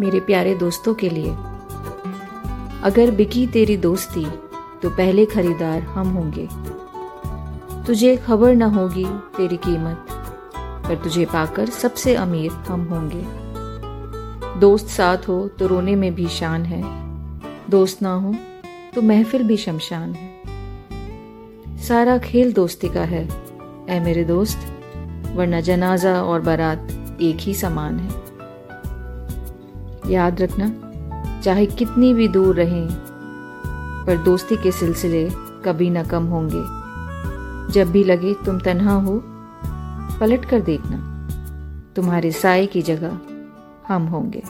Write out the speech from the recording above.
मेरे प्यारे दोस्तों के लिए। अगर बिकी तेरी दोस्ती तो पहले खरीदार हम होंगे। तुझे खबर न होगी तेरी कीमत, पर तुझे पाकर सबसे अमीर हम होंगे। दोस्त साथ हो तो रोने में भी शान है, दोस्त ना हो तो महफिल भी शमशान है। सारा खेल दोस्ती का है, ऐ मेरे दोस्त, वरना जनाजा और बारात एक ही समान है। याद रखना, चाहे कितनी भी दूर रहें, पर दोस्ती के सिलसिले कभी ना कम होंगे। जब भी लगे तुम तन्हा हो, पलट कर देखना, तुम्हारे साय की जगह हम होंगे।